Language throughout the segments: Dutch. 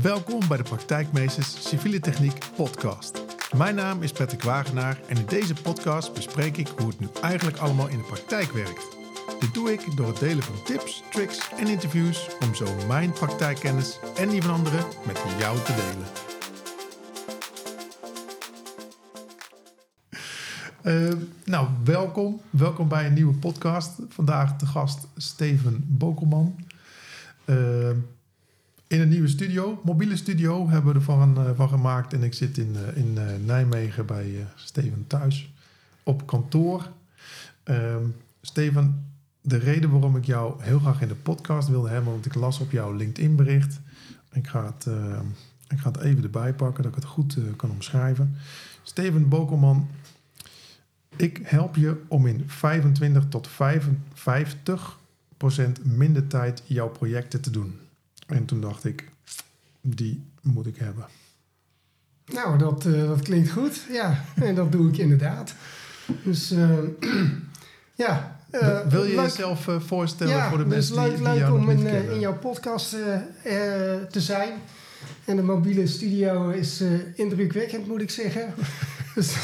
Welkom bij de Praktijkmeesters Civiele Techniek podcast. Mijn naam is Patrick Wagenaar en in deze podcast bespreek ik hoe het nu eigenlijk allemaal in de praktijk werkt. Dit doe ik door het delen van tips, tricks en interviews om zo mijn praktijkkennis en die van anderen met jou te delen. Uh, nou, welkom. Welkom bij een nieuwe podcast. Vandaag de gast Steven Bokelman. Uh, in een nieuwe studio, mobiele studio, hebben we ervan uh, van gemaakt. En ik zit in, in Nijmegen bij Steven thuis op kantoor. Ehm, Steven, de reden waarom ik jou heel graag in de podcast wilde hebben, want ik las op jouw LinkedIn bericht. Ik ga het, ik ga het even erbij pakken, dat ik het goed kan omschrijven. Steven Bokelman ik help je om in 25 tot 55 procent minder tijd jouw projecten te doen. En toen dacht ik, die moet ik hebben. Nou, dat, uh, dat klinkt goed. Ja, en dat doe ik inderdaad. Dus uh, ja. Uh, Wil je jezelf voorstellen voor de dus mensen leuk, die, leuk die om in, in, jouw podcast te zijn. En de mobiele studio is indrukwekkend, moet ik zeggen. dus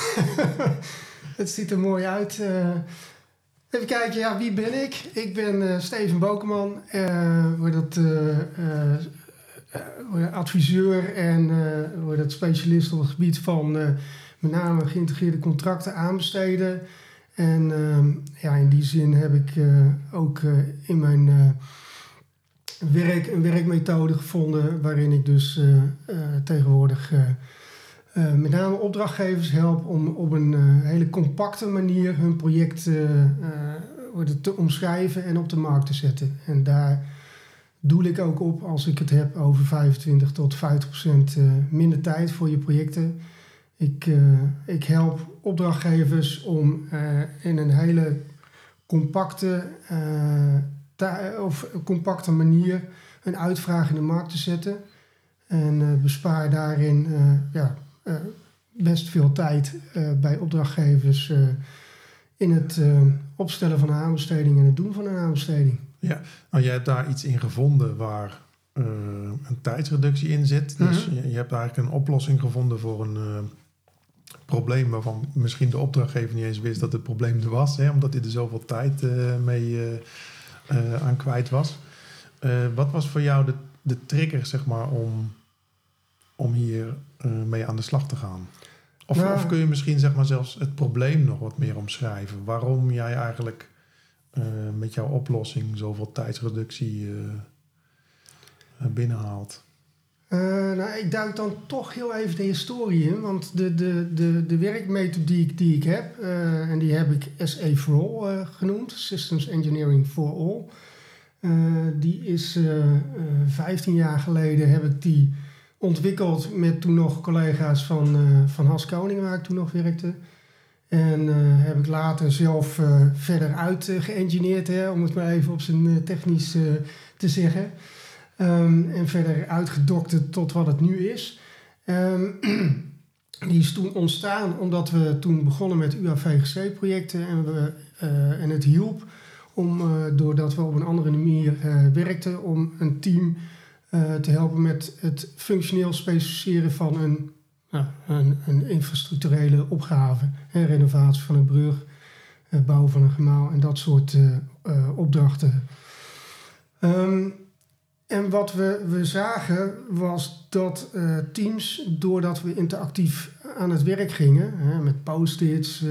het ziet er mooi uit. Even kijken, ja, wie ben ik? Ik ben uh, Steven Bokeman. Uh, dat, adviseur en dat specialist op het gebied van met name geïntegreerde contracten aanbesteden. En ehm, ja, in die zin heb ik ook in mijn werk een werkmethode gevonden waarin ik dus tegenwoordig uh, met name opdrachtgevers help om op een uh, hele compacte manier hun project uh, te omschrijven en op de markt te zetten. En daar doel ik ook op als ik het heb over 25 tot 50 procent minder tijd voor je projecten. Ik, ik help opdrachtgevers om in een hele compacte, of compacte manier een uitvraag in de markt te zetten. En bespaar daarin ja, eh, best veel tijd eh, bij opdrachtgevers eh, in het opstellen van een aanbesteding en het doen van een aanbesteding. Ja, nou jij hebt daar iets in gevonden waar een tijdsreductie in zit. Dus mhm. je, je, hebt eigenlijk een oplossing gevonden voor een probleem waarvan misschien de opdrachtgever niet eens wist dat het probleem er was, hè, omdat hij er zoveel tijd mee aan kwijt was. wat was voor jou de, de trigger, zeg maar, om, om hier mee aan de slag te gaan? Of, nou, of, kun je misschien zeg maar zelfs het probleem nog wat meer omschrijven? Waarom jij eigenlijk uh, met jouw oplossing zoveel tijdsreductie uh, binnenhaalt? nou, ik duik dan toch heel even de historie in. Want de, de, de, de werkmethodiek die ik heb, en die heb ik SE for All genoemd, Systems Engineering for All. die is 15 jaar geleden heb ik die ontwikkeld met toen nog collega's van, uh, van Has Koning, waar ik toen nog werkte. En uh, heb ik later zelf uh, verder uit om het maar even op zijn technisch te zeggen. Um, en verder uitgedokterd tot wat het nu is. Um, die is toen ontstaan omdat we toen begonnen met UAVGC-projecten en, we, en het hielp om, doordat we op een andere manier werkten, om een team te helpen met het functioneel specificeren van een, uh, een, een, infrastructurele opgave. Hè, renovatie van een brug, uh, bouwen van een gemaal en dat soort eh, opdrachten. Um, en wat we, we zagen was dat teams, doordat we interactief aan het werk gingen, hè, met post-its,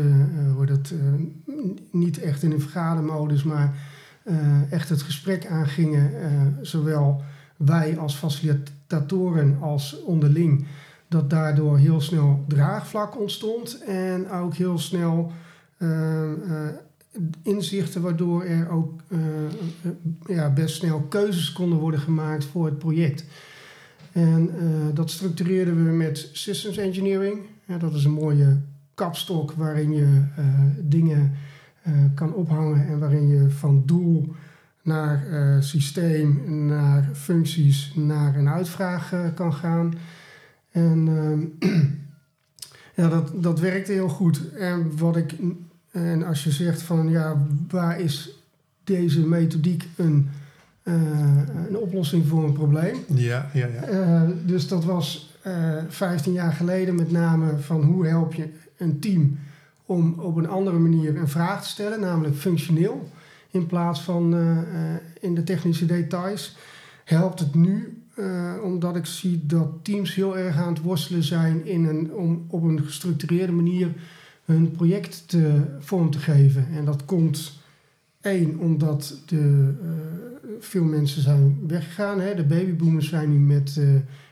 wordt het niet echt in een vergadermodus, maar echt het gesprek aangingen, zowel wij als facilitatoren als onderling, dat daardoor heel snel draagvlak ontstond en ook heel snel uh, uh, inzichten waardoor er ook uh, ja, best snel keuzes konden worden gemaakt voor het project. En dat structureerden we met systems engineering. Dat is een mooie kapstok waarin je dingen kan ophangen en waarin je van doel naar uh, systeem, naar functies, naar een uitvraag uh, kan gaan. En uh, ja, dat, dat werkte heel goed. En, wat ik, en als je zegt van ja, waar is deze methodiek een, een oplossing voor een probleem. Ja, ja, ja. Dus dat was uh, 15 jaar geleden met name van hoe help je een team om op een andere manier een vraag te stellen, namelijk functioneel, in plaats van uh, in de technische details. Helpt het nu omdat ik zie dat teams heel erg aan het worstelen zijn in een, om op een gestructureerde manier hun project te, vorm te geven. En dat komt één, omdat de, veel mensen zijn weggegaan. Hè. De babyboomers zijn nu met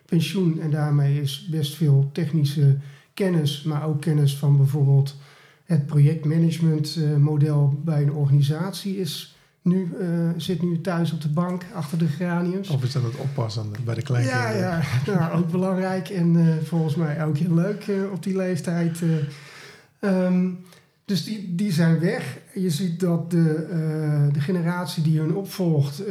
pensioen en daarmee is best veel technische kennis, maar ook kennis van bijvoorbeeld het projectmanagement uh, model bij een organisatie is nu, zit nu thuis op de bank achter de geraniums. Of is dat het oppassen bij de kleinkinderen? Ja, ja nou, ook belangrijk en volgens mij ook heel leuk op die leeftijd. Um, dus die, die zijn weg. Je ziet dat de, de generatie die hun opvolgt,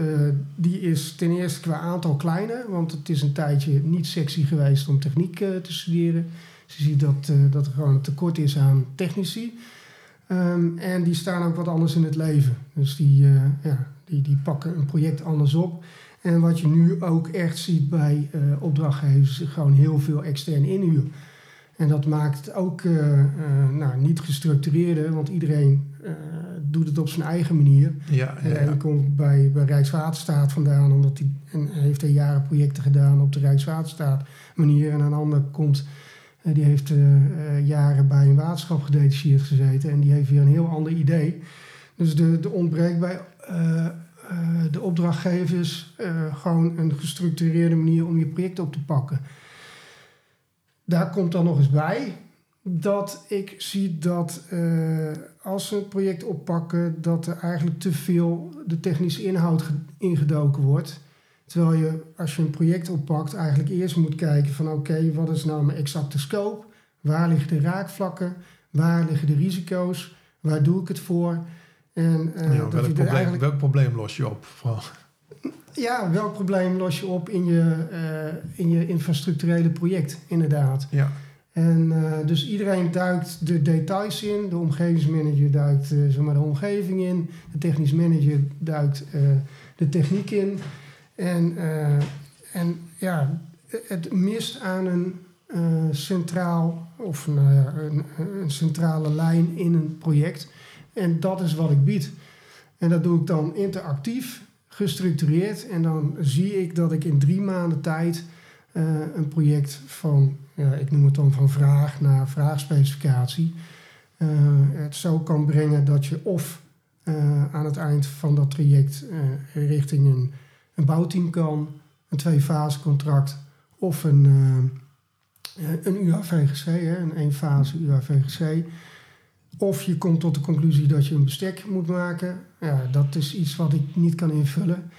die is ten eerste qua aantal kleiner. Want het is een tijdje niet sexy geweest om techniek te studeren. Dus je ziet dat, dat er gewoon een tekort is aan technici. Um, en die staan ook wat anders in het leven. Dus die, ja, die, die pakken een project anders op. En wat je nu ook echt ziet bij opdrachtgevers, gewoon heel veel extern inhuur. En dat maakt het ook uh, uh, nou, niet gestructureerder, want iedereen doet het op zijn eigen manier. Ja, ja, en komt bij, bij Rijkswaterstaat vandaan, omdat hij en heeft er jaren projecten gedaan op de Rijkswaterstaat manier. En een ander komt, die heeft jaren bij een waterschap gedetacheerd gezeten en die heeft weer een heel ander idee. Dus de, de ontbreekt bij de opdrachtgevers gewoon een gestructureerde manier om je project op te pakken daar komt dan nog eens bij dat ik zie dat als ze het project oppakken, dat er eigenlijk te veel de technische inhoud ingedoken wordt. Terwijl je, als je een project oppakt, eigenlijk eerst moet kijken van oké, wat is nou mijn exacte scope? Waar liggen de raakvlakken? Waar liggen de risico's? Waar doe ik het voor? En, uh, ja, dat welk, probleem, eigenlijk... welk probleem los je op? Ja, welk probleem los je op in je, uh, in je infrastructurele project, inderdaad. Ja. En uh, dus iedereen duikt de details in. De omgevingsmanager duikt uh, zeg maar de omgeving in. De technisch manager duikt de techniek in. En, en ja, het mist aan een centraal of nou ja, een, een centrale lijn in een project. En dat is wat ik bied. En dat doe ik dan interactief gestructureerd. En dan zie ik dat ik in drie maanden tijd uh, een project van, ja, ik noem het dan van vraag naar vraagspecificatie, uh, het zo kan brengen dat je of aan het eind van dat traject richting een, een bouwteam kan, een twee-fase contract of een, een UAVGC, hè, een één-fase UAVGC. Of je komt tot de conclusie dat je een bestek moet maken. Ja, dat is iets wat ik niet kan invullen.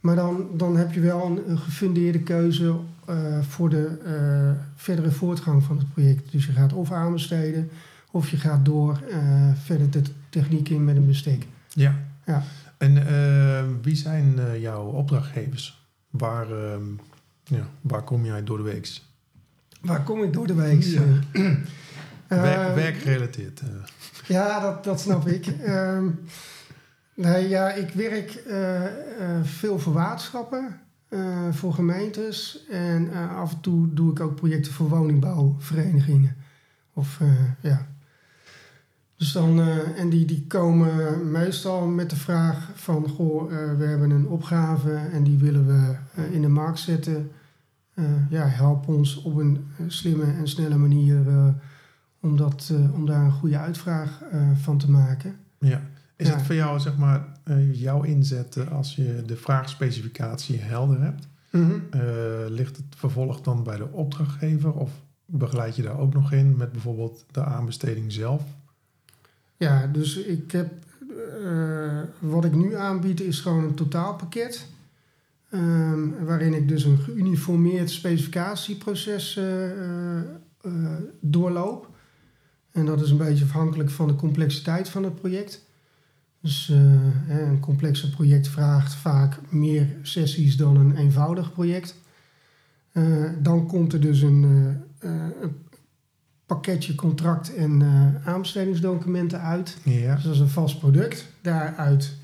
Maar dan, dan heb je wel een, een gefundeerde keuze uh, voor de uh, verdere voortgang van het project. Dus je gaat of aanbesteden of je gaat door uh, verder de techniek in met een bestek. Ja. ja. En wie zijn jouw opdrachtgevers? Waar, ehm, ja, waar kom jij door de week? Waar kom ik door de week? Ja. Werk, werkgerelateerd. Ja, dat, dat snap ik. um, nee, ja, ik werk uh, veel voor waterschappen, voor gemeentes. En af en toe doe ik ook projecten voor woningbouwverenigingen. Of ja. Dus dan, en die, die komen meestal met de vraag van, goh, we hebben een opgave en die willen we in de markt zetten. ja, help ons op een slimme en snelle manier om, dat, om daar een goede uitvraag van te maken. Ja. Is ja. het voor jou, zeg maar, jouw inzet als je de vraagspecificatie helder hebt? Mm -hmm. ligt het vervolg dan bij de opdrachtgever of begeleid je daar ook nog in met bijvoorbeeld de aanbesteding zelf? Ja, dus ik heb, wat ik nu aanbied is gewoon een totaalpakket. Um, waarin ik dus een geuniformeerd specificatieproces doorloop. En dat is een beetje afhankelijk van de complexiteit van het project. Dus een complexe project vraagt vaak meer sessies dan een eenvoudig project. Dan komt er dus een, een pakketje contract en aanbestedingsdocumenten uit. Ja. Dus dat is een vast product. Daaruit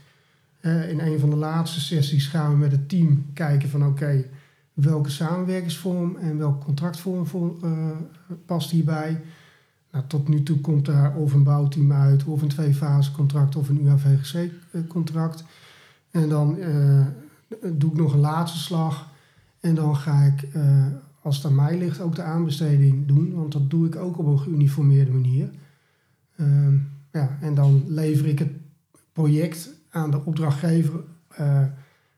in een van de laatste sessies gaan we met het team kijken van oké, welke samenwerkingsvorm en welke contractvorm voor, past hierbij. Nou, tot nu toe komt daar of een bouwteam uit, of een twee-fase contract of een UAVGC-contract. En dan doe ik nog een laatste slag. En dan ga ik, als het aan mij ligt, ook de aanbesteding doen. Want dat doe ik ook op een geuniformeerde manier. Ehm, ja, en dan lever ik het project aan de opdrachtgever uh,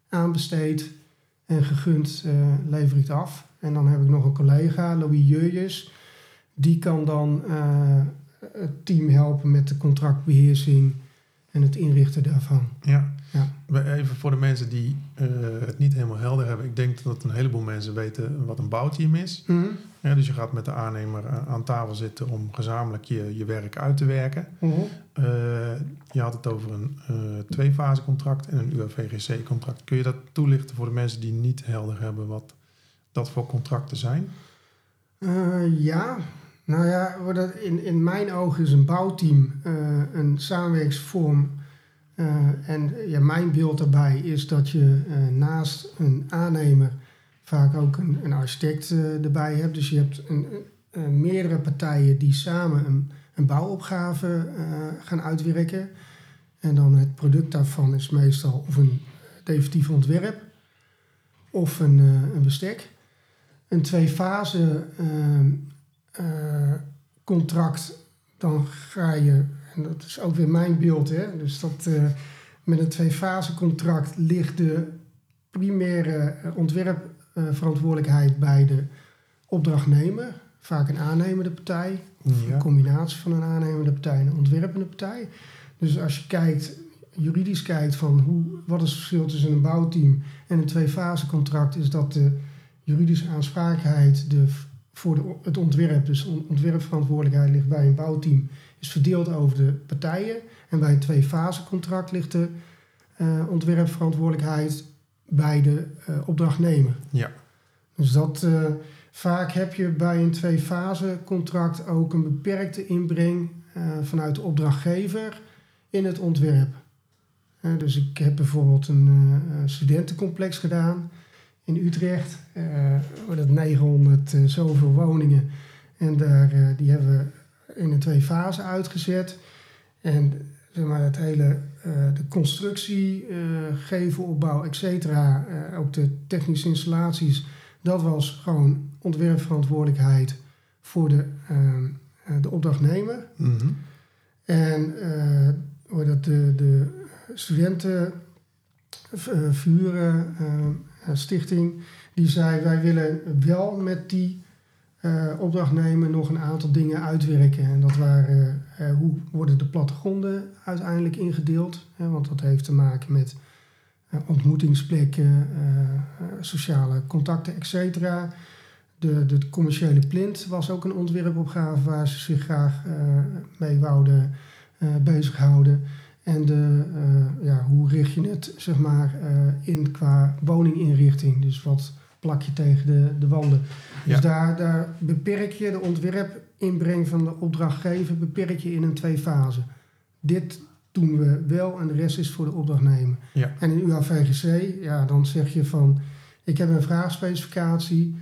aanbesteed en gegund uh, lever ik het af. En dan heb ik nog een collega, Louis Jeurjes. Die kan dan uh, het team helpen met de contractbeheersing en het inrichten daarvan. Ja. ja. Even voor de mensen die uh, het niet helemaal helder hebben. Ik denk dat een heleboel mensen weten wat een bouwteam is. Mm ja, dus je gaat met de aannemer aan tafel zitten om gezamenlijk je, je werk uit te werken. Mm uh, je had het over een uh, twee-fase contract en een UAVGC contract. Kun je dat toelichten voor de mensen die niet helder hebben wat dat voor contracten zijn? ja, nou ja, in, in mijn ogen is een bouwteam een samenwerkingsvorm. Uh, en ja, mijn beeld daarbij is dat je uh, naast een aannemer vaak ook een, een architect erbij hebt. Dus je hebt een, meerdere partijen die samen een, een bouwopgave gaan uitwerken. En dan het product daarvan is meestal of een definitief ontwerp of een, een bestek. Een twee-fase uh, contract, dan ga je, en dat is ook weer mijn beeld, hè, dus dat uh, met een twee-fase contract ligt de primaire ontwerpverantwoordelijkheid bij de opdrachtnemer, vaak een aannemende partij, of een combinatie van een aannemende partij en een ontwerpende partij. Dus als je kijkt, juridisch kijkt van hoe, wat is het verschil tussen een bouwteam en een twee-fase contract, is dat de juridische aansprakelijkheid, de voor de, het ontwerp. Dus ontwerpverantwoordelijkheid ligt bij een bouwteam, is verdeeld over de partijen. En bij een twee-fase contract ligt de uh, ontwerpverantwoordelijkheid bij de uh, opdrachtnemer. Ja. Dus dat uh, vaak heb je bij een twee-fase contract ook een beperkte inbreng vanuit de opdrachtgever in het ontwerp. dus ik heb bijvoorbeeld een studentencomplex gedaan in Utrecht. Uh, dat 900 uh, zoveel woningen. En daar, uh, die hebben we in een twee fasen uitgezet. En zeg maar, het hele, de constructie, gevelopbouw, et cetera, ook de technische installaties, dat was gewoon ontwerpverantwoordelijkheid voor de, de opdrachtnemer. Mm -hmm. En dat de, de studenten vuren stichting, die zei wij willen wel met die uh, opdrachtnemer nog een aantal dingen uitwerken. En dat waren uh, hoe worden de plattegronden uiteindelijk ingedeeld. Hè, want dat heeft te maken met ontmoetingsplekken, sociale contacten, etc. De, de commerciële plint was ook een ontwerpopgave waar ze zich graag mee wouden bezighouden. En de, uh, ja, hoe richt je het zeg maar, uh, in qua woninginrichting? Dus wat plak je tegen de, de wanden? Dus daar, daar beperk je de ontwerpinbreng van de opdrachtgever beperk je in een twee fase. Dit doen we wel en de rest is voor de opdrachtnemer. Ja. En in UAVGC, ja, dan zeg je van... ik heb een vraagspecificatie,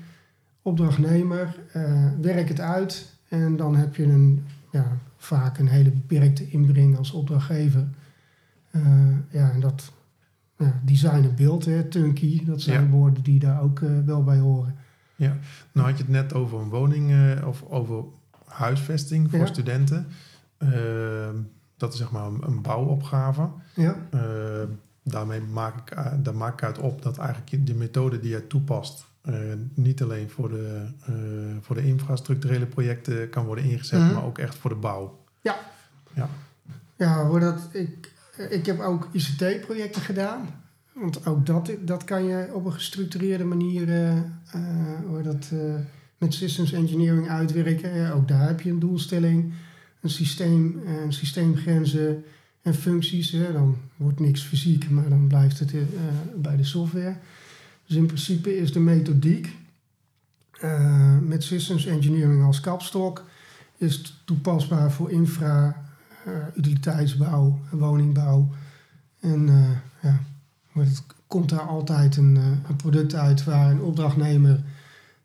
opdrachtnemer, uh, werk het uit... en dan heb je een ja, vaak een hele beperkte inbreng als opdrachtgever. Uh, ja, en dat ja, design en beeld, hè, turnkey, dat zijn ja. woorden die daar ook uh, wel bij horen. Ja, nou had je het net over een woning uh, of over huisvesting voor ja. studenten. dat is zeg maar een, een bouwopgave. Ja. daarmee maak ik, daar maak ik uit op dat eigenlijk de methode die je toepast uh, niet alleen voor de, uh, voor de infrastructurele projecten kan worden ingezet, mm -hmm. maar ook echt voor de bouw. Ja. Ja, ja hoor, dat, ik, ik heb ook ICT-projecten gedaan. Want ook dat, dat kan je op een gestructureerde manier uh, hoor, dat, met systems engineering uitwerken. Ook daar heb je een doelstelling, een systeem, een systeemgrenzen en functies. Hè. Dan wordt niks fysiek, maar dan blijft het bij de software. Dus in principe is de methodiek uh, met systems engineering als kapstok is toepasbaar voor infra, uh, utiliteitsbouw, woningbouw en uh, ja, het komt daar altijd een, eh, een product uit waar een opdrachtnemer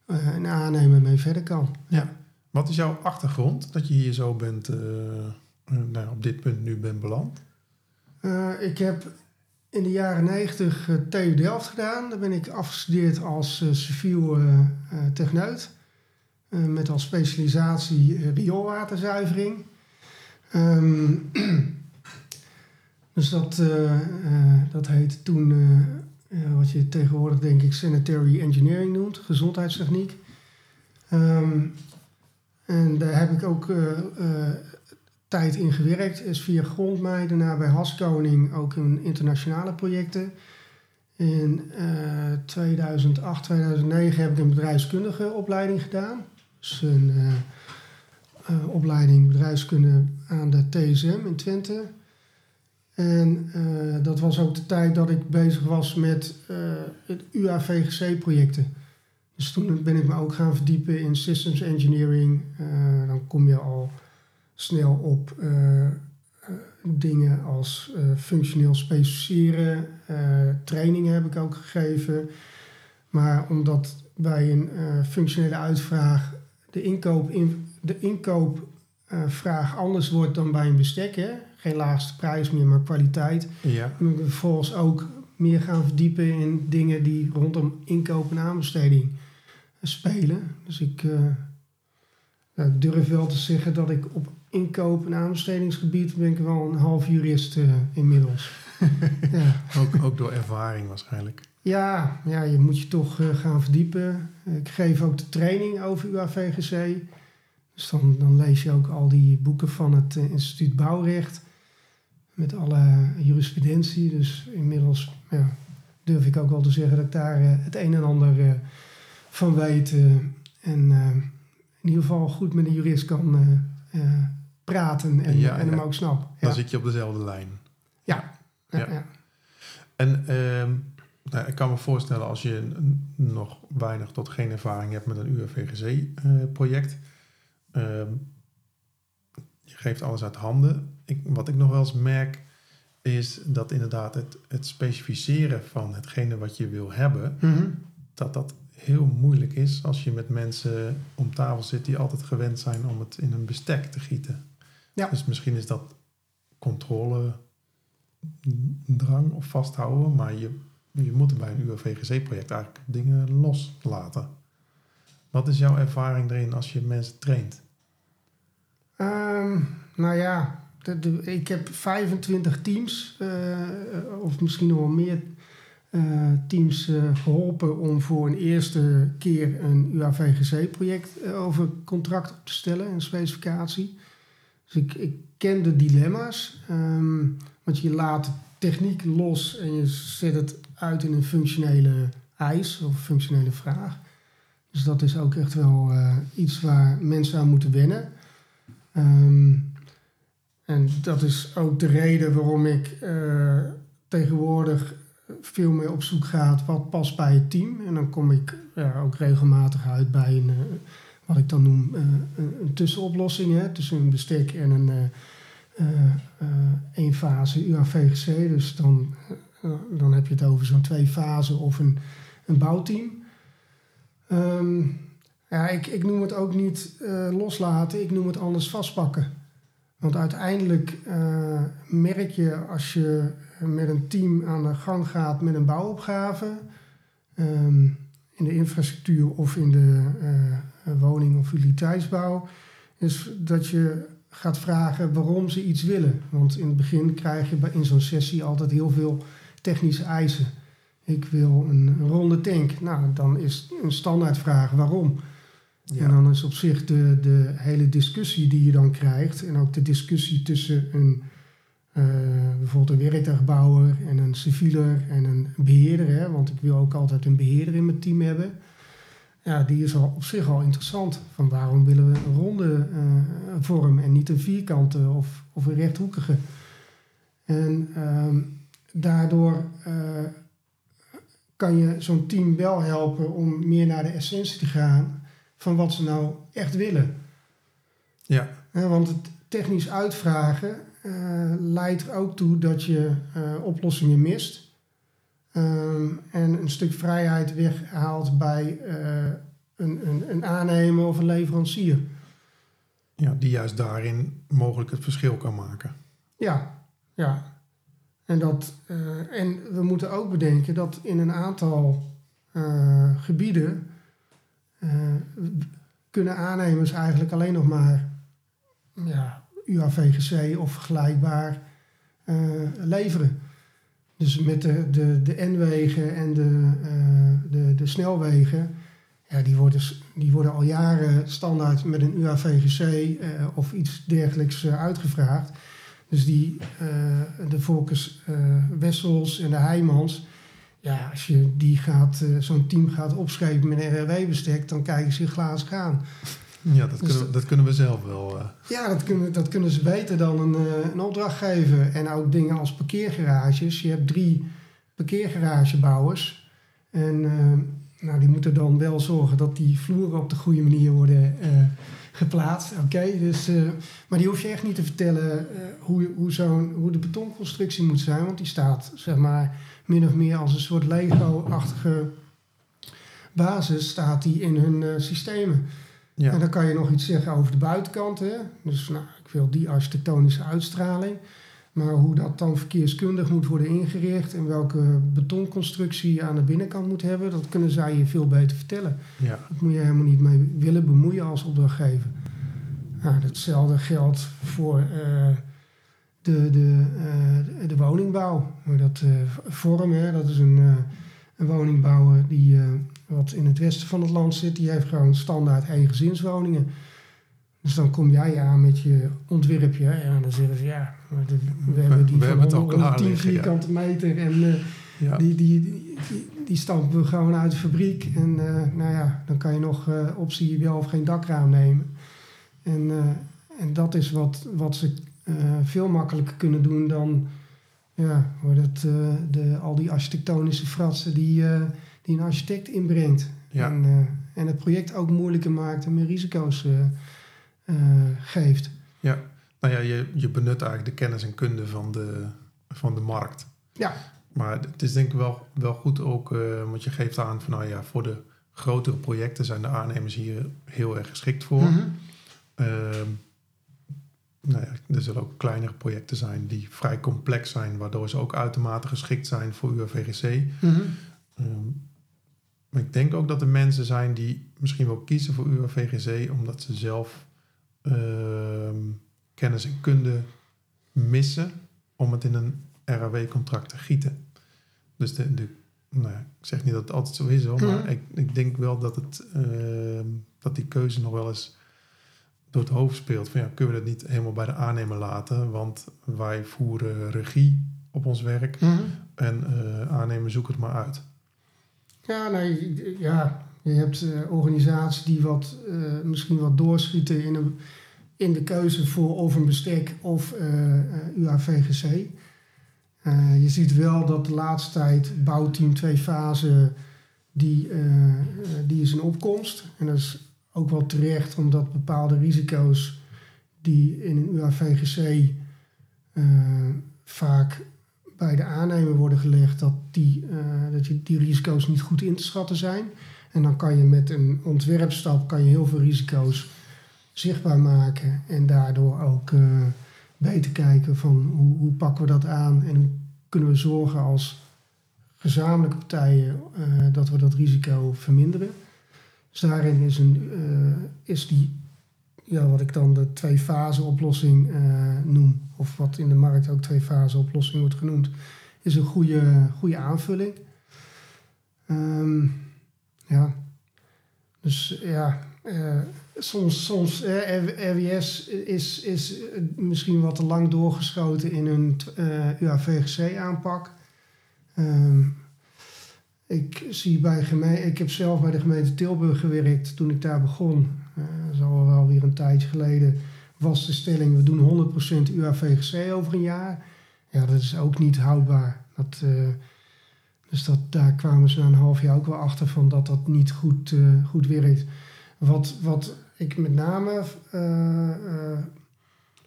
een aannemer mee verder kan. Ja. Wat is jouw achtergrond dat je hier zo bent, nou, op dit punt nu bent beland? ik heb in de jaren 90 TU Delft gedaan. Daar ben ik afgestudeerd als civiel techneut. met als specialisatie rioolwaterzuivering. Um, dus dat, dat heette toen wat je tegenwoordig denk ik sanitary engineering noemt, gezondheidstechniek. Ehm, en daar heb ik ook tijd in gewerkt. Is via Grondmij, daarna bij Haskoning ook in internationale projecten. In 2008, 2009 heb ik een bedrijfskundige opleiding gedaan. Dus een opleiding bedrijfskunde aan de TSM in Twente. En uh, dat was ook de tijd dat ik bezig was met uh, het UAVGC-projecten. Dus toen ben ik me ook gaan verdiepen in systems engineering. Uh, dan kom je al snel op dingen als functioneel specificeren. trainingen heb ik ook gegeven. Maar omdat bij een functionele uitvraag de inkoop, in, de inkoopvraag anders wordt dan bij een bestek, hè, geen laagste prijs meer, maar kwaliteit. Ja. En ik vervolgens ook meer gaan verdiepen in dingen die rondom inkoop en aanbesteding spelen. Dus ik uh, durf wel te zeggen dat ik op inkoop- en aanbestedingsgebied ben ik wel een half jurist uh, inmiddels. ja. ook, ook door ervaring waarschijnlijk. Ja, ja, je moet je toch uh, gaan verdiepen. Ik geef ook de training over UAVGC. Dus dan, dan lees je ook al die boeken van het instituut Bouwrecht met alle jurisprudentie. Dus inmiddels ja, durf ik ook wel te zeggen dat ik daar uh, het een en ander van weet. En in ieder geval goed met een jurist kan praten en, ja, en hem ook snap. Dan zit je op dezelfde lijn. Ja. ja. En ehm, nou, ik kan me voorstellen als je nog weinig tot geen ervaring hebt met een UFVGC-project. Ehm, je geeft alles uit handen ik, wat ik nog wel eens merk, is dat inderdaad het, het specificeren van hetgene wat je wil hebben, mhm. dat dat heel moeilijk is als je met mensen om tafel zit die altijd gewend zijn om het in een bestek te gieten. Ja. Dus misschien is dat controle drang of vasthouden, maar je, je moet bij een UAVGC-project eigenlijk dingen loslaten. Wat is jouw ervaring erin als je mensen traint? Um, nou ja, ik heb 25 teams, uh, of misschien nog wel meer uh, teams uh, geholpen om voor een eerste keer een UAVGC-project over contract op te stellen, een specificatie. Dus ik, ik ken de dilemma's, um, want je laat techniek los en je zet het uit in een functionele eis of functionele vraag. Dus dat is ook echt wel iets waar mensen aan moeten wennen. Um, en dat is ook de reden waarom ik uh, tegenwoordig veel meer op zoek ga wat past bij het team. En dan kom ik ja, ook regelmatig uit bij een, uh, wat ik dan noem uh, een, tussenoplossing hè, tussen een bestek en een één fase UAVGC. Dus dan, dan heb je het over zo'n twee fase of een, een bouwteam. Um, ja, ik, ik noem het ook niet loslaten, ik noem het anders vastpakken. Want uiteindelijk merk je als je met een team aan de gang gaat met een bouwopgave, um, in de infrastructuur of in de uh, woning- of utiliteitsbouw, is dat je gaat vragen waarom ze iets willen. Want in het begin krijg je in zo'n sessie altijd heel veel technische eisen. Ik wil een ronde tank. Nou, dan is een standaardvraag waarom. En dan is op zich de, de hele discussie die je dan krijgt, en ook de discussie tussen een, bijvoorbeeld een werktuigbouwer en een civieler en een beheerder, hè, want ik wil ook altijd een beheerder in mijn team hebben. Ja, die is al op zich al interessant. Van waarom willen we een ronde uh, vorm en niet een vierkante of, of een rechthoekige? En uh, daardoor uh, kan je zo'n team wel helpen om meer naar de essentie te gaan van wat ze nou echt willen. Ja. want het technisch uitvragen leidt er ook toe dat je uh, oplossingen mist. Ehm, en een stuk vrijheid weghaalt bij eh, een, een, een aannemer of een leverancier. Ja, die juist daarin mogelijk het verschil kan maken. Ja, ja. En, dat, eh, en we moeten ook bedenken dat in een aantal eh, gebieden eh, kunnen aannemers eigenlijk alleen nog maar ja, UAVGC of vergelijkbaar eh, leveren. Dus met de, de, de N-wegen en de, eh, de, de snelwegen, ja, die, worden, die worden al jaren standaard met een UAVGC eh, of iets dergelijks uitgevraagd. Dus die, de Volkers Wessels en de Heijmans, ja, als je die gaat, zo'n team gaat opschrijven met een RW-bestek, dan kijken ze glazen gaan. Ja, dat, Dus kunnen, we, dat kunnen we zelf wel. eh. Ja, dat kunnen, dat kunnen ze beter dan een, eh, een opdrachtgever. En ook dingen als parkeergarages. Je hebt drie parkeergaragebouwers. En eh, nou, die moeten dan wel zorgen dat die vloeren op de goede manier worden eh, geplaatst. Oké, dus, eh, maar die hoef je echt niet te vertellen eh, hoe, hoe, zo'n, hoe de betonconstructie moet zijn. Want die staat, zeg maar, min of meer als een soort Lego-achtige basis staat die in hun eh, systemen. Ja. En dan kan je nog iets zeggen over de buitenkant. Hè? Dus nou, ik wil die architectonische uitstraling. Maar hoe dat dan verkeerskundig moet worden ingericht en welke betonconstructie je aan de binnenkant moet hebben, dat kunnen zij je veel beter vertellen. ja. Dat moet je helemaal niet mee willen bemoeien als opdrachtgever. Nou, hetzelfde geldt voor eh, de, de, eh, de woningbouw. Maar dat eh, Vorm, hè, dat is een, een woningbouwer die wat in het westen van het land zit. Die heeft gewoon standaard eengezinswoningen. Dus dan kom jij aan met je ontwerpje en dan zeggen ze ja, we hebben die we van hebben het al 100, klaar 110 liggen, ja. vierkante meter en eh, ja. die, die, die, die, stampen we gewoon uit de fabriek. En eh, nou ja, dan kan je nog eh, optie wel of geen dakraam nemen. En, en dat is wat, wat ze veel makkelijker kunnen doen dan ja, hoe dat, de, al die architectonische fratsen die, die een architect inbrengt. Ja. En, eh, en het project ook moeilijker maakt en meer risico's eh, eh, geeft. Nou ja, je, je benut eigenlijk de kennis en kunde van de, van de markt. Ja. Maar het is denk ik wel, wel goed ook, want je geeft aan van nou ja, voor de grotere projecten zijn de aannemers hier heel erg geschikt voor. Mhm. Ehm, nou ja, er zullen ook kleinere projecten zijn die vrij complex zijn, waardoor ze ook uitermate geschikt zijn voor UAVGC. Mhm. Ehm, maar ik denk ook dat er mensen zijn die misschien wel kiezen voor UAVGC omdat ze zelf ehm, kennis en kunde missen om het in een RAW-contract te gieten. Dus de, de, nou ja, ik zeg niet dat het altijd zo is, hoor, maar Mhm. ik, ik denk wel dat, het, ehm, dat die keuze nog wel eens door het hoofd speelt. Van ja, kunnen we dat niet helemaal bij de aannemer laten? Want wij voeren regie op ons werk Mhm. en eh aannemer zoek het maar uit. Ja, nee, ja, je hebt eh, organisaties die wat, eh, misschien wat doorschieten in, een, in de keuze voor of een bestek of eh, UAVGC. Je ziet wel dat de laatste tijd bouwteam twee fase, die, die is in opkomst. En dat is ook wel terecht, omdat bepaalde risico's die in een UAVGC vaak bij de aannemer worden gelegd, dat die, eh, dat die risico's niet goed in te schatten zijn. En dan kan je met een ontwerpstap kan je heel veel risico's zichtbaar maken en daardoor ook eh, beter kijken van hoe, hoe pakken we dat aan en hoe kunnen we zorgen als gezamenlijke partijen eh, dat we dat risico verminderen. Dus daarin is, een, is die, ja, wat ik dan de twee-fase oplossing noem, of wat in de markt ook twee-fase oplossing wordt genoemd, is een goede, goede aanvulling. Ehm, ja, dus ja, eh, soms, soms eh, RWS is, is misschien wat te lang doorgeschoten in hun eh UAVGC-aanpak. Ehm, ik, zie bij geme- ik heb zelf bij de gemeente Tilburg gewerkt toen ik daar begon. Eh, dat is al wel weer een tijdje geleden. Was de stelling, we doen 100% UAVGC over een jaar. Ja, dat is ook niet houdbaar. Dat, eh, dus dat, daar kwamen ze na een half jaar ook wel achter van dat dat niet goed, eh, goed werkt. Wat, wat ik met name eh,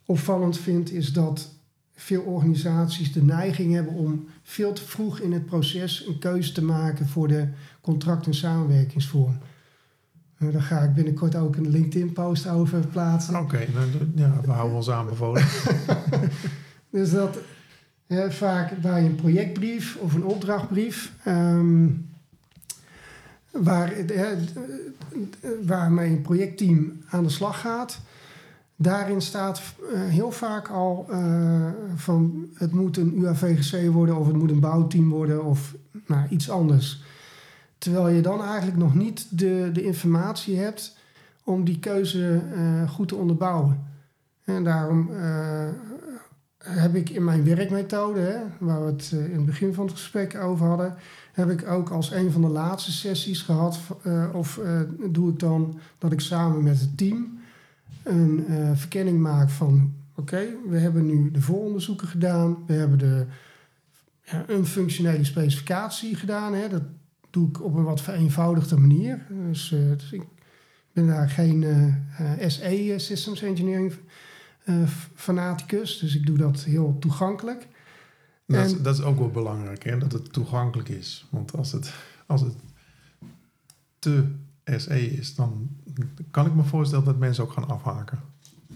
opvallend vind, is dat veel organisaties de neiging hebben om veel te vroeg in het proces een keuze te maken voor de contract- en samenwerkingsvorm. Uh, daar ga ik binnenkort ook een LinkedIn-post over plaatsen. Oké, nou, ja, we houden ons aanbevolen. dus dat vaak bij een projectbrief of een opdrachtbrief, um, waar, waarmee een projectteam aan de slag gaat, Daarin staat uh, heel vaak al uh, van het moet een UAVGC worden of het moet een bouwteam worden of nou, iets anders. Terwijl je dan eigenlijk nog niet de, de informatie hebt om die keuze uh, goed te onderbouwen. En daarom heb ik in mijn werkmethode, hè, waar we het in het begin van het gesprek over hadden, heb ik ook als een van de laatste sessies gehad, of doe ik dan dat ik samen met het team een verkenning maak van... oké, we hebben nu de vooronderzoeken gedaan. We hebben de, ja, een functionele specificatie gedaan. Hè. Dat doe ik op een wat vereenvoudigde manier. Dus, uh, dus ik ben daar geen uh, SE, Systems Engineering, fanaticus. Dus ik doe dat heel toegankelijk. Dat, is, dat is ook wel belangrijk, hè? dat het toegankelijk is. Want als het, als het te SE is, dan kan ik me voorstellen dat mensen ook gaan afhaken.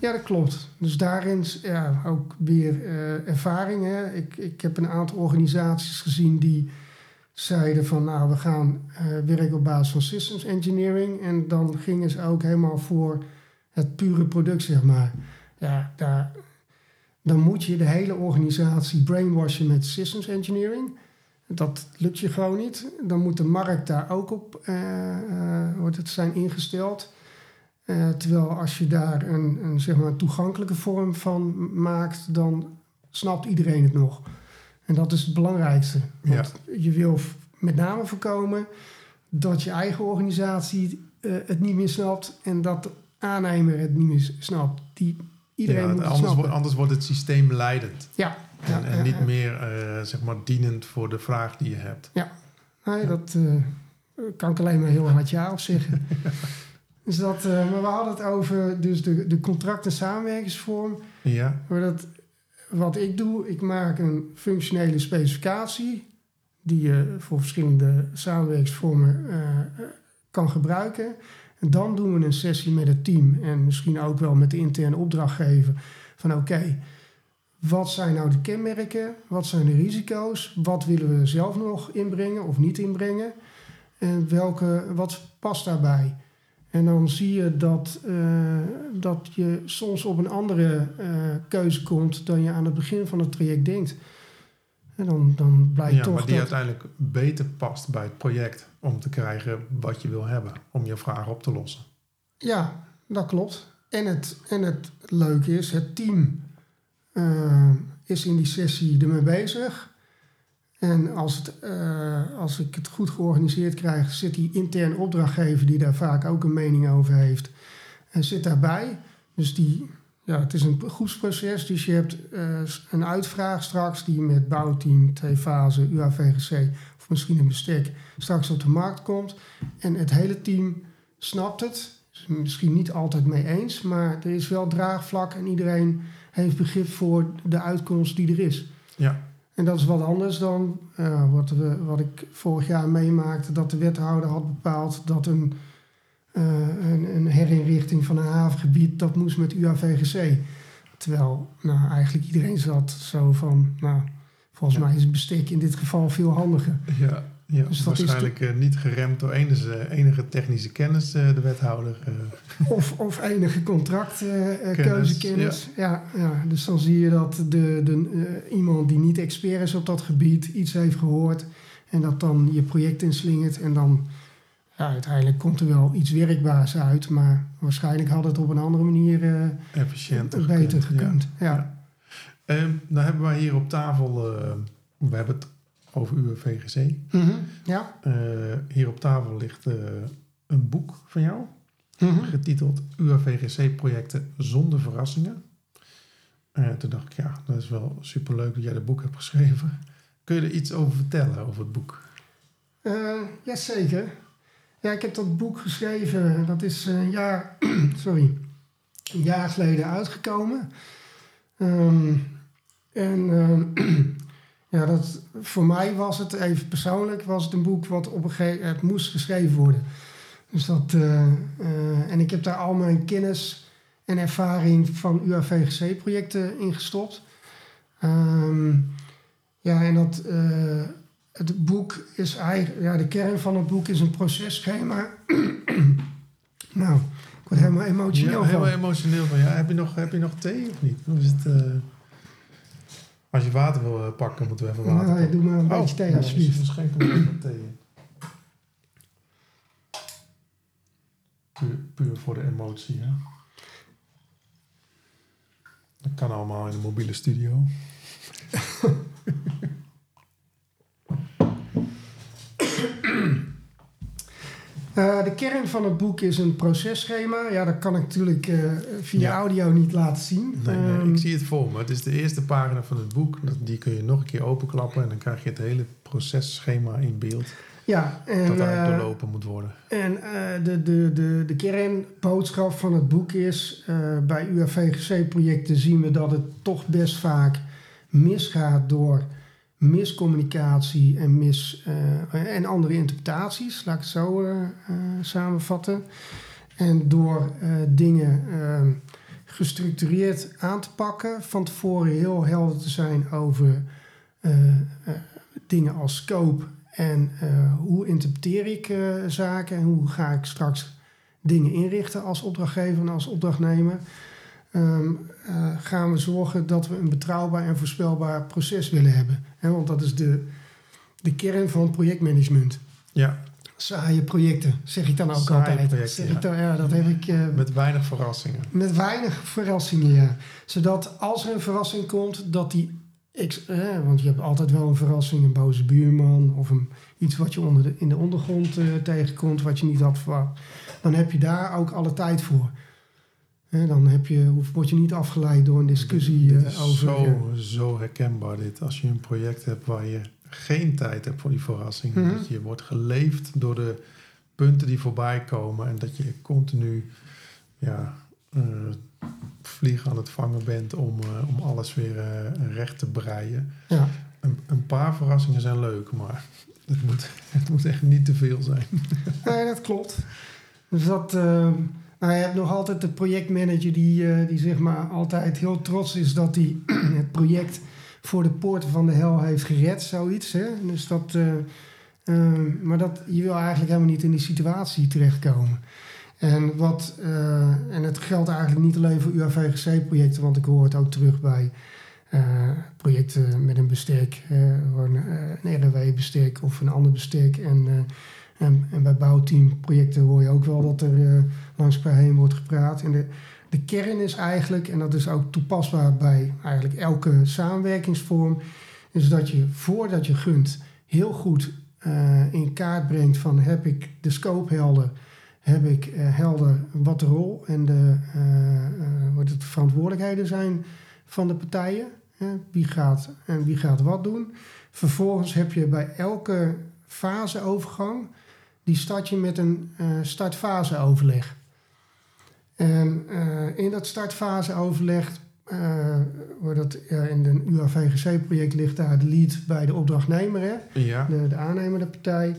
Ja, dat klopt. Dus daarin ja, ook weer uh, ervaring. Hè. Ik, ik heb een aantal organisaties gezien die zeiden van nou, we gaan uh, werken op basis van systems engineering. En dan gingen ze ook helemaal voor het pure product, zeg maar. Ja, daar, dan moet je de hele organisatie brainwashen met systems engineering. Dat lukt je gewoon niet. Dan moet de markt daar ook op wordt het zijn ingesteld. Terwijl als je daar een, een, zeg maar toegankelijke vorm van maakt, dan snapt iedereen het nog. En dat is het belangrijkste. Want ja. je wil met name voorkomen dat je eigen organisatie uh, het niet meer snapt en dat de aannemer het niet meer snapt. Die, iedereen ja, moet anders, wordt, anders wordt het systeem leidend. Ja, en, en niet meer uh, zeg maar dienend voor de vraag die je hebt. Ja, nee, dat uh, kan ik alleen maar heel hard ja op zeggen. dus dat, maar we hadden het over dus de, de contract- en samenwerkingsvorm. Ja. Maar dat, wat ik doe, ik maak een functionele specificatie... die je voor verschillende samenwerkingsvormen kan gebruiken. En dan doen we een sessie met het team... en misschien ook wel met de interne opdrachtgever... van oké, wat zijn nou de kenmerken? Wat zijn de risico's? Wat willen we zelf nog inbrengen of niet inbrengen? En welke, wat past daarbij? En dan zie je dat, uh, dat je soms op een andere uh, keuze komt dan je aan het begin van het traject denkt. En dan, dan blijkt ja, toch. Maar die dat, uiteindelijk beter past bij het project om te krijgen wat je wil hebben, om je vraag op te lossen. Ja, dat klopt. En het, en het leuke is, het team uh, is in die sessie ermee bezig. En als, het, uh, als ik het goed georganiseerd krijg, zit die intern opdrachtgever, die daar vaak ook een mening over heeft, en zit daarbij. Dus die, ja, het is een groepsproces, dus je hebt uh, een uitvraag straks die met bouwteam, twee fase, UAVGC of misschien een bestek straks op de markt komt. En het hele team snapt het. Is misschien niet altijd mee eens, maar er is wel draagvlak en iedereen heeft begrip voor de uitkomst die er is. Ja. En dat is wat anders dan uh, wat, we, wat ik vorig jaar meemaakte, dat de wethouder had bepaald dat een, uh, een, een, herinrichting van een havengebied, dat moest met UAVGC. Terwijl nou, eigenlijk iedereen zat zo van, nou, volgens ja. mij is een bestek in dit geval veel handiger. Ja. Ja, dus waarschijnlijk uh, niet geremd door enige, enige technische kennis, uh, de wethouder. Uh. Of, of enige contractkeuzekennis. Ja. Ja, ja, dus dan zie je dat de, de, iemand die niet expert is op dat gebied iets heeft gehoord. En dat dan je project inslingert. En dan ja, uiteindelijk komt er wel iets werkbaars uit. Maar waarschijnlijk had het op een andere manier Efficiënter beter gekund. Ja. Ja. Um, nou hebben wij hier op tafel, we hebben het over uw VGC. Mm -hmm, ja. Uh, hier op tafel ligt uh, een boek van jou, mm -hmm. getiteld UAVGC-projecten zonder verrassingen. Uh, toen dacht ik, ja, dat is wel superleuk dat jij dat boek hebt geschreven. Kun je er iets over vertellen, over het boek? Jazeker. Ja, ik heb dat boek geschreven, dat is een jaar, sorry, een jaar geleden uitgekomen. Um, En ehm, ja, dat, voor mij was het, even persoonlijk, was het een boek wat op een gegeven moment moest geschreven worden. Dus dat, eh, eh, en ik heb daar al mijn kennis en ervaring van UAVGC-projecten in gestopt. Ehm, ja, en dat, eh, het boek is eigenlijk, ja, de kern van het boek is een processchema. nou, ik word helemaal emotioneel Ja, helemaal van. emotioneel van. Ja, heb, je nog, heb je nog thee of niet? Of is het, als je water wil eh, pakken, moeten we even water pakken. doe maar een Oh, beetje thee alsjeblieft. Dan schenken we even thee in. Puur, puur voor de emotie, hè? Dat kan allemaal in de mobiele studio. Eh, de kern van het boek is een processchema. Ja, dat kan ik natuurlijk eh, via Ja. audio niet laten zien. Nee, nee, Ehm, ik zie het voor me. Het is de eerste pagina van het boek. Dat- Die kun je nog een keer openklappen en dan krijg je het hele processchema in beeld. ja, en, dat eigenlijk eh, doorlopen moet worden. En de, de, de, de kernboodschap van het boek is: bij UAVGC-projecten zien we dat het toch best vaak misgaat door miscommunicatie en, mis, eh, en andere interpretaties, laat ik het zo eh, eh, samenvatten. En door dingen eh, gestructureerd aan te pakken, van tevoren heel helder te zijn over dingen als scope en hoe interpreteer ik zaken en hoe ga ik straks dingen inrichten als opdrachtgever en als opdrachtnemer. Ehm, eh, gaan we zorgen dat we een betrouwbaar en voorspelbaar proces willen hebben. Want dat is de, de kern van projectmanagement. Ja, Saaie projecten, zeg ik dan ook Saaie altijd. projecten, zeg ja. Ik dan, ja, dat heb ik eh, met weinig verrassingen. met weinig verrassingen, ja. Zodat als er een verrassing komt, dat die... ex- eh, want je hebt altijd wel een verrassing, een boze buurman... of een, iets wat je onder de, in de ondergrond eh, tegenkomt, wat je niet had verwacht. Dan heb je daar ook alle tijd voor. Dan heb je, word je niet afgeleid door een discussie Dit eh, is over... zo, zo herkenbaar dit. Als je een project hebt waar je geen tijd hebt voor die verrassing. Mhm. Dat je wordt geleefd door de punten die voorbij komen. En dat je continu ja, eh, vliegen aan het vangen bent om, eh, om alles weer recht te breien. ja. Een, een paar verrassingen zijn leuk, maar het moet, het moet echt niet te veel zijn. Nee, dat klopt. Dus dat, eh, nou, je hebt nog altijd de projectmanager die, eh, die zeg maar altijd heel trots is dat hij het project voor de poorten van de hel heeft gered, zoiets. Hè? Dus dat, eh, eh, maar dat, je wil eigenlijk helemaal niet in die situatie terechtkomen. En, wat, en het geldt eigenlijk niet alleen voor UAVGC-projecten, want ik hoor het ook terug bij projecten met een bestek, gewoon, een RW-bestek of een ander bestek. En, en, bij bouwteamprojecten hoor je ook wel dat er eh, langs elkaar heen wordt gepraat. En de, de kern is eigenlijk, en dat is ook toepasbaar bij eigenlijk elke samenwerkingsvorm, is dat je voordat je gunt heel goed eh, in kaart brengt van heb ik de scope helder, heb ik eh, helder wat de rol en de, wat het verantwoordelijkheden zijn van de partijen. Hè? Wie gaat en wie gaat wat doen. Vervolgens heb je bij elke faseovergang, die start je met een eh startfaseoverleg. En eh, in dat startfaseoverleg, eh wordt dat, in een UAVGC-project ligt daar de lead bij de opdrachtnemer, hè? Ja, de, de aannemende partij.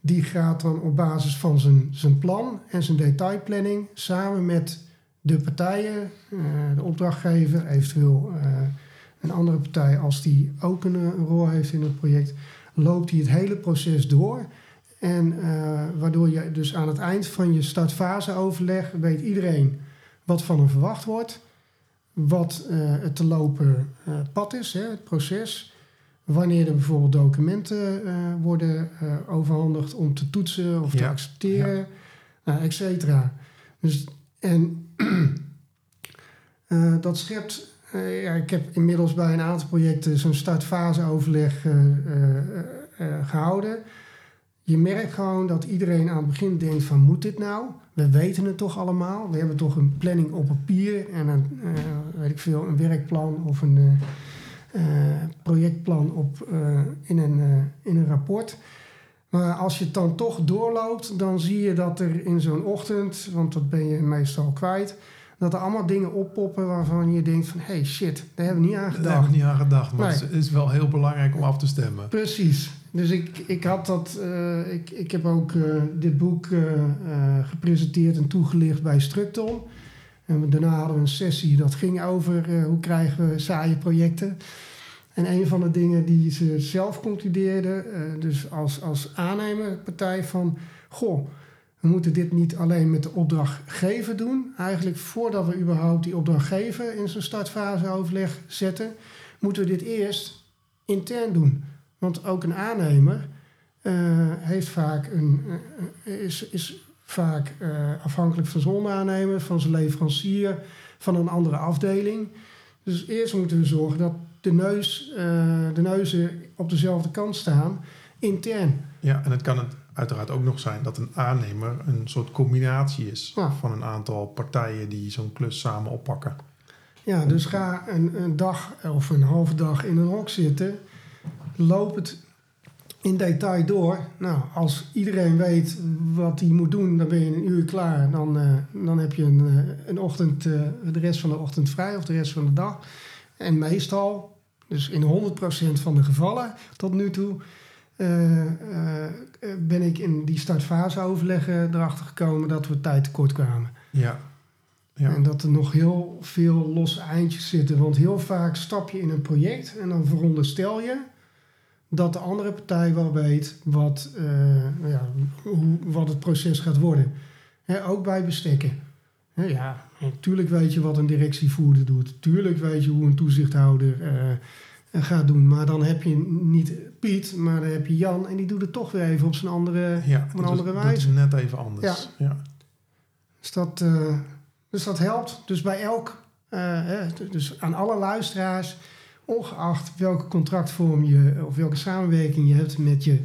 Die gaat dan op basis van zijn, zijn plan en zijn detailplanning samen met de partijen, eh, de opdrachtgever, eventueel eh, een andere partij als die ook een, eh, een rol heeft in het project, loopt hij het hele proces door. En eh, waardoor je dus aan het eind van je startfaseoverleg weet iedereen wat van hem verwacht wordt, wat eh, het te lopen eh, pad is, hè, het proces. Wanneer er bijvoorbeeld documenten worden overhandigd om te toetsen of te Ja, accepteren, nou, et cetera. Dus, en dat schept. ja, ik heb inmiddels bij een aantal projecten zo'n startfaseoverleg eh, eh, eh, eh, gehouden. Je merkt gewoon dat iedereen aan het begin denkt van moet dit nou? We weten het toch allemaal. We hebben toch een planning op papier en een, eh, weet ik veel, een werkplan of een eh, eh, projectplan op, in, een, in een rapport. Maar als je het dan toch doorloopt, dan zie je dat er in zo'n ochtend, want dat ben je meestal kwijt, dat er allemaal dingen oppoppen waarvan je denkt van... hé, hey, shit, daar hebben we niet aan Daar gedacht. hebben we niet aan gedacht, maar Nee. het is wel heel belangrijk om af te stemmen. Precies. Dus ik, ik had dat. eh, ik, ik heb ook eh, dit boek eh, gepresenteerd en toegelicht bij Structon. En daarna hadden we een sessie dat ging over hoe krijgen we saaie projecten. En een van de dingen die ze zelf concludeerden, dus als, als aannemerpartij van goh, we moeten dit niet alleen met de opdrachtgever doen. Eigenlijk voordat we überhaupt die opdrachtgever in zijn startfaseoverleg zetten, moeten we dit eerst intern doen. Want ook een aannemer eh, heeft vaak een, eh, is, is vaak eh, afhankelijk van zijn onderaannemer, van zijn leverancier, van een andere afdeling. Dus eerst moeten we zorgen dat de, neus, eh, de neuzen op dezelfde kant staan, intern. Ja, en het kan het uiteraard ook nog zijn dat een aannemer een soort combinatie is Ja. van een aantal partijen die zo'n klus samen oppakken. Ja, dus ga een, een dag of een halve dag in een hok zitten. Loop het in detail door. Nou, als iedereen weet wat hij moet doen, dan ben je een uur klaar. Dan, eh, dan heb je een, eh, een ochtend, eh, de rest van de ochtend vrij of de rest van de dag. En meestal, dus in 100% van de gevallen tot nu toe, ben ik in die startfaseoverleggen erachter gekomen dat we tijd tekort kwamen. Ja. Ja. En dat er nog heel veel losse eindjes zitten. Want heel vaak stap je in een project en dan veronderstel je dat de andere partij wel weet wat, eh, ja, hoe, wat het proces gaat worden. Ook bij bestekken. Ja, natuurlijk weet je wat een directievoerder doet. Tuurlijk weet je hoe een toezichthouder eh, gaat doen. Maar dan heb je niet Piet, maar dan heb je Jan. En die doet het toch weer even op zijn andere... ja, op een andere dat wijze. is net even anders. Ja. Dus dat, eh, dus dat helpt. Dus bij elk, dus aan alle luisteraars, ongeacht welke contractvorm je of welke samenwerking je hebt met je,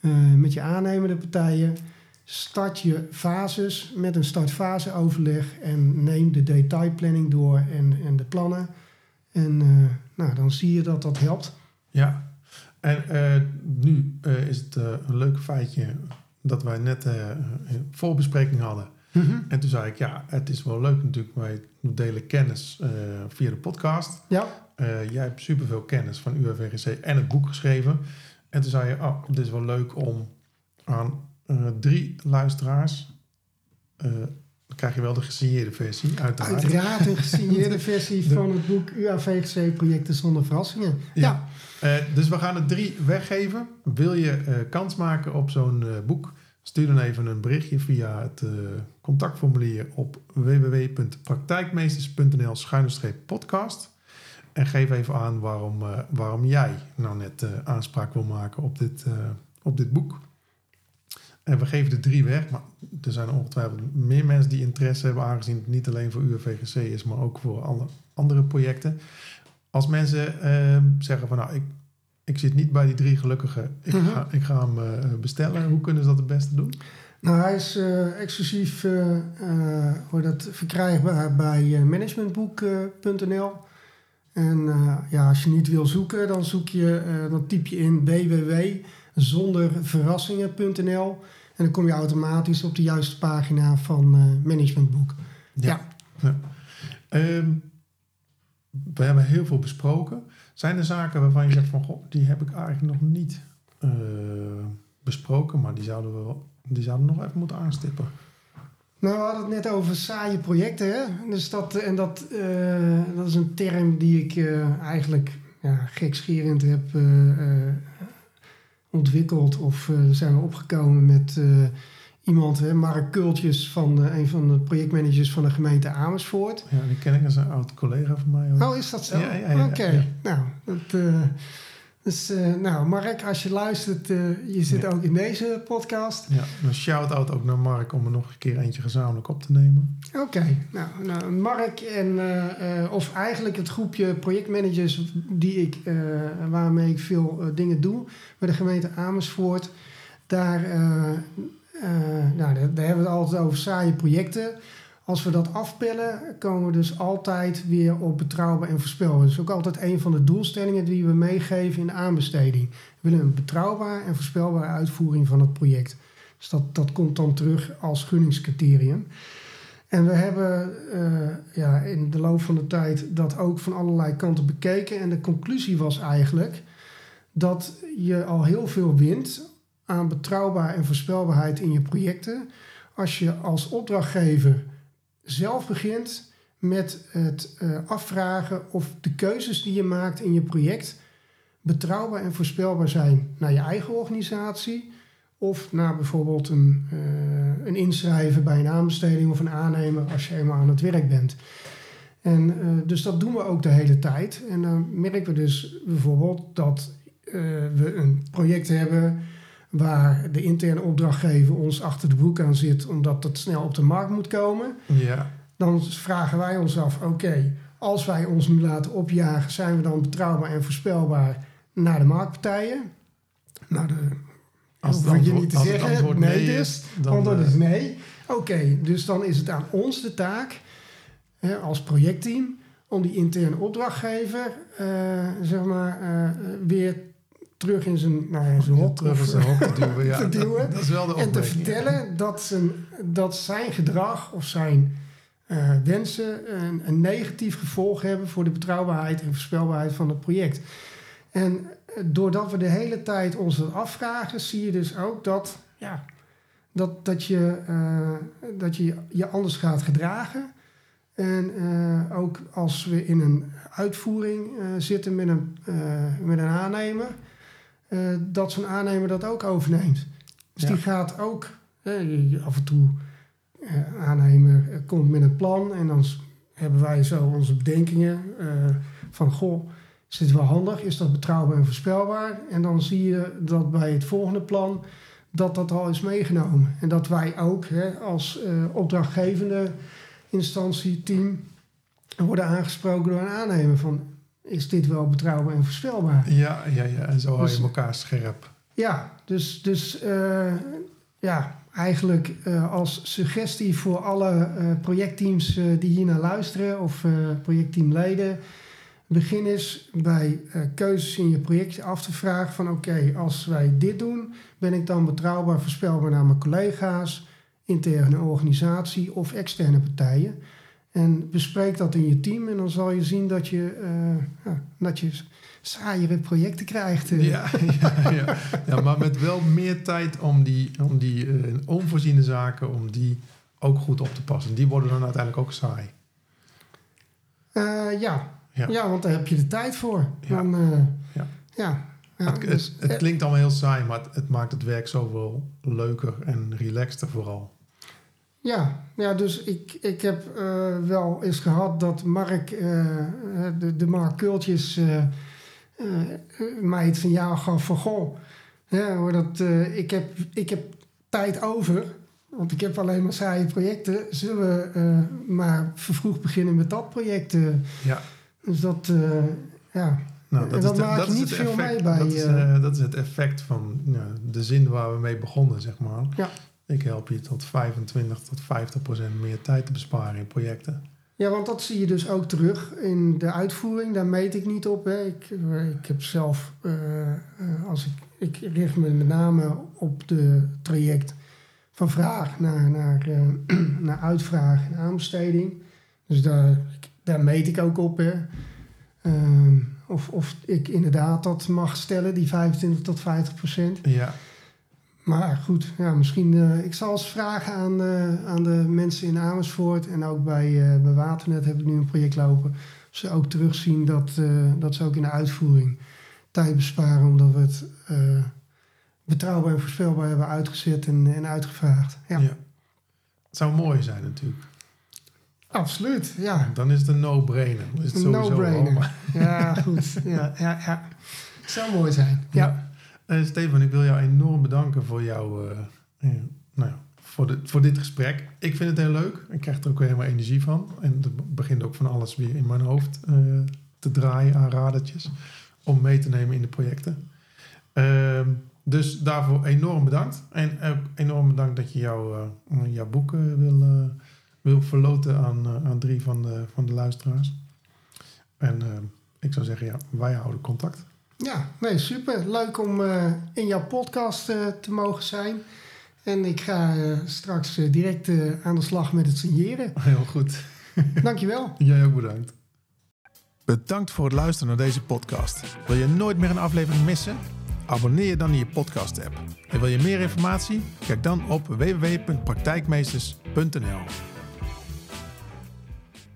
eh, met je aannemende partijen, start je fases met een startfaseoverleg en neem de detailplanning door en, en de plannen. En eh, nou, dan zie je dat dat helpt. Ja. En eh, nu is het een leuk feitje dat wij net een voorbespreking hadden. En toen zei ik, ja, het is wel leuk natuurlijk, wij delen kennis via de podcast. Ja, Eh, jij hebt superveel kennis van UWVGC en het boek geschreven. En toen zei je, oh, dit is wel leuk om aan eh, drie luisteraars... eh, dan krijg je wel de gesigneerde versie, uiteraard. uiteraard een gesigneerde versie van het boek UAVGC Projecten zonder verrassingen. Ja. Dus we gaan er drie weggeven. Wil je kans maken op zo'n boek? Stuur dan even een berichtje via het contactformulier op www.praktijkmeesters.nl podcast. En geef even aan waarom, eh, waarom jij nou net eh, aanspraak wil maken op dit, eh, op dit boek. En we geven er drie weg, maar er zijn ongetwijfeld meer mensen die interesse hebben, aangezien het niet alleen voor UWVGC is, maar ook voor alle andere projecten. Als mensen zeggen van nou, ik, ik zit niet bij die drie gelukkigen, ik, Mhm. ga, ik ga hem bestellen. Hoe kunnen ze dat het beste doen? Nou, hij is exclusief hoe dat, verkrijgbaar bij managementboek.nl. En eh, ja, als je niet wil zoeken, dan, zoek je, eh, dan typ je in www.zonderverrassingen.nl. En dan kom je automatisch op de juiste pagina van eh, Managementboek. Ja. Ehm, we hebben heel veel besproken. Zijn er zaken waarvan je zegt van goh, die heb ik eigenlijk nog niet besproken, maar die zouden we wel, die zouden we nog even moeten aanstippen. Nou, we hadden het net over saaie projecten. Hè? Dus dat, en dat, eh, dat is een term die ik eh, eigenlijk ja, gekscherend heb eh, eh, ontwikkeld. Of eh, zijn we opgekomen met eh, iemand, hè, Mark Kultjes, van eh, een van de projectmanagers van de gemeente Amersfoort. Ja, die ken ik als een oud collega van mij. ook. Oh, is dat zo? Ja, ja, ja, Oké, nou, dat, eh, dus, eh, nou, Mark, als je luistert, eh, je zit Ja. ook in deze podcast. Ja, een shout-out ook naar Mark om er nog een keer eentje gezamenlijk op te nemen. Oké, nou, nou, Mark en, eh, of eigenlijk het groepje projectmanagers die ik, waarmee ik veel dingen doe bij de gemeente Amersfoort. Daar, nou, daar, daar hebben we het altijd over saaie projecten. Als we dat afpellen, komen we dus altijd weer op betrouwbaar en voorspelbaar. Dat is ook altijd een van de doelstellingen die we meegeven in de aanbesteding. We willen een betrouwbaar en voorspelbare uitvoering van het project. Dus dat, dat komt dan terug als gunningscriterium. En we hebben uh, ja, in de loop van de tijd dat ook van allerlei kanten bekeken. En de conclusie was eigenlijk dat je al heel veel wint aan betrouwbaar en voorspelbaarheid in je projecten. Als je als opdrachtgever zelf begint met het uh, afvragen of de keuzes die je maakt in je project betrouwbaar en voorspelbaar zijn naar je eigen organisatie of naar bijvoorbeeld een, uh, een inschrijven bij een aanbesteding of een aannemer als je eenmaal aan het werk bent. En uh, dus dat doen we ook de hele tijd. En dan merken we dus bijvoorbeeld dat we een project hebben waar de interne opdrachtgever ons achter de broek aan zit omdat dat snel op de markt moet komen. Ja. Dan vragen wij ons af, oké, als wij ons nu laten opjagen, zijn we dan betrouwbaar en voorspelbaar naar de marktpartijen? Naar de als hoef je niet te zeggen. nee, nee dus. is, dan, antwoord eh, is nee. Oké, dus dan is het aan ons de taak, hè, als projectteam, om die interne opdrachtgever, eh, zeg maar, eh, weer terug in zijn, nou zijn hok terug in zijn hok te duwen. Ja, te duwen. Dat, dat is wel de en te vertellen dat zijn, dat zijn gedrag of zijn eh, wensen een, een negatief gevolg hebben voor de betrouwbaarheid en voorspelbaarheid van het project. En eh, doordat we de hele tijd ons dat afvragen, zie je dus ook dat, ja, dat, dat, je, eh, dat je je anders gaat gedragen. En ook als we in een uitvoering zitten met een, met een aannemer, eh, dat zo'n aannemer dat ook overneemt. Dus Ja. die gaat ook af en toe, eh, aannemer eh, komt met een plan en dan hebben wij zo onze bedenkingen van goh, is dit wel handig? Is dat betrouwbaar en voorspelbaar? En dan zie je dat bij het volgende plan dat dat al is meegenomen. En dat wij ook hè, als opdrachtgevende instantie, team, worden aangesproken door een aannemer van is dit wel betrouwbaar en voorspelbaar? Ja, ja, ja. En zo hou je Dus- elkaar scherp. Ja, dus, dus eh, ja, eigenlijk eh, als suggestie voor alle eh, projectteams die hier naar luisteren of projectteamleden. Begin eens bij keuzes in je project af te vragen van oké, als wij dit doen, ben ik dan betrouwbaar, voorspelbaar naar mijn collega's, interne organisatie of externe partijen. En bespreek dat in je team en dan zal je zien dat je, ja, dat je saaiere projecten krijgt. Ja, ja, ja. ja, maar met wel meer tijd om die, om die eh, onvoorziene zaken, om die ook goed op te passen. Die worden dan uiteindelijk ook saai. Eh, ja. Ja. Want daar heb je de tijd voor. Ja. Dan, Ja. het, dus, het, het eh, klinkt allemaal heel saai, maar het, het maakt het werk zoveel leuker en relaxter vooral. Ja, ja, dus ik, ik heb eh, wel eens gehad dat Mark, eh, de, de Mark Kultjes, eh, eh, mij het signaal gaf van... Goh, ja, hoor, dat, eh, ik, heb, ik heb tijd over, want ik heb alleen maar saaie projecten. Zullen we eh, maar vervroegd beginnen met dat project? eh? Ja, dus dat, eh, ja... nou, En dan de- maak je niet veel effect, mee bij, Dat is, eh, eh, dat is het effect van ja, de zin waar we mee begonnen, zeg maar. Ja. Ik help je tot 25 tot 50 procent meer tijd te besparen in projecten. Ja, want dat zie je dus ook terug in de uitvoering. Daar meet ik niet op. Hè. Ik, eh, ik heb zelf, eh, eh, als ik, ik richt me met name op de traject van vraag naar, naar, naar uitvraag en aanbesteding. Dus daar, daar meet ik ook op. Hè. Ehm, of, of ik inderdaad dat mag stellen, die 25 tot 50 procent. Ja, Maar goed, ja, misschien. eh, ik zal eens vragen aan, eh, aan de mensen in Amersfoort en ook bij, eh, bij Waternet heb ik nu een project lopen. Ze ook terugzien dat, dat ze ook in de uitvoering tijd besparen, omdat we het betrouwbaar en voorspelbaar hebben uitgezet en, en uitgevraagd. Ja, ja. Het zou mooi zijn natuurlijk. absoluut. Ja, Dan is het een no-brainer. Dan is het Een no-brainer. ja goed. Ja, ja, ja. Het zou mooi zijn. Ja. Eh, Stefan, ik wil jou enorm bedanken voor jou, eh, eh, nou voor, de, voor dit gesprek. Ik vind het heel leuk. Ik krijg er ook helemaal energie van. En er begint ook van alles weer in mijn hoofd te draaien aan radertjes. Om mee te nemen in de projecten. Ehm, dus daarvoor enorm bedankt. En enorm bedankt dat je jouw, jouw boek wil, wil verloten aan, aan drie van de, van de luisteraars. En ik zou zeggen, ja, wij houden contact. Ja, nee, super. Leuk om eh, in jouw podcast eh, te mogen zijn. En ik ga eh, straks direct aan de slag met het signeren. Heel goed. Dankjewel. Jij ook bedankt. Bedankt voor het luisteren naar deze podcast. Wil je nooit meer een aflevering missen? Abonneer je dan in je podcast app. En wil je meer informatie? Kijk dan op www.praktijkmeesters.nl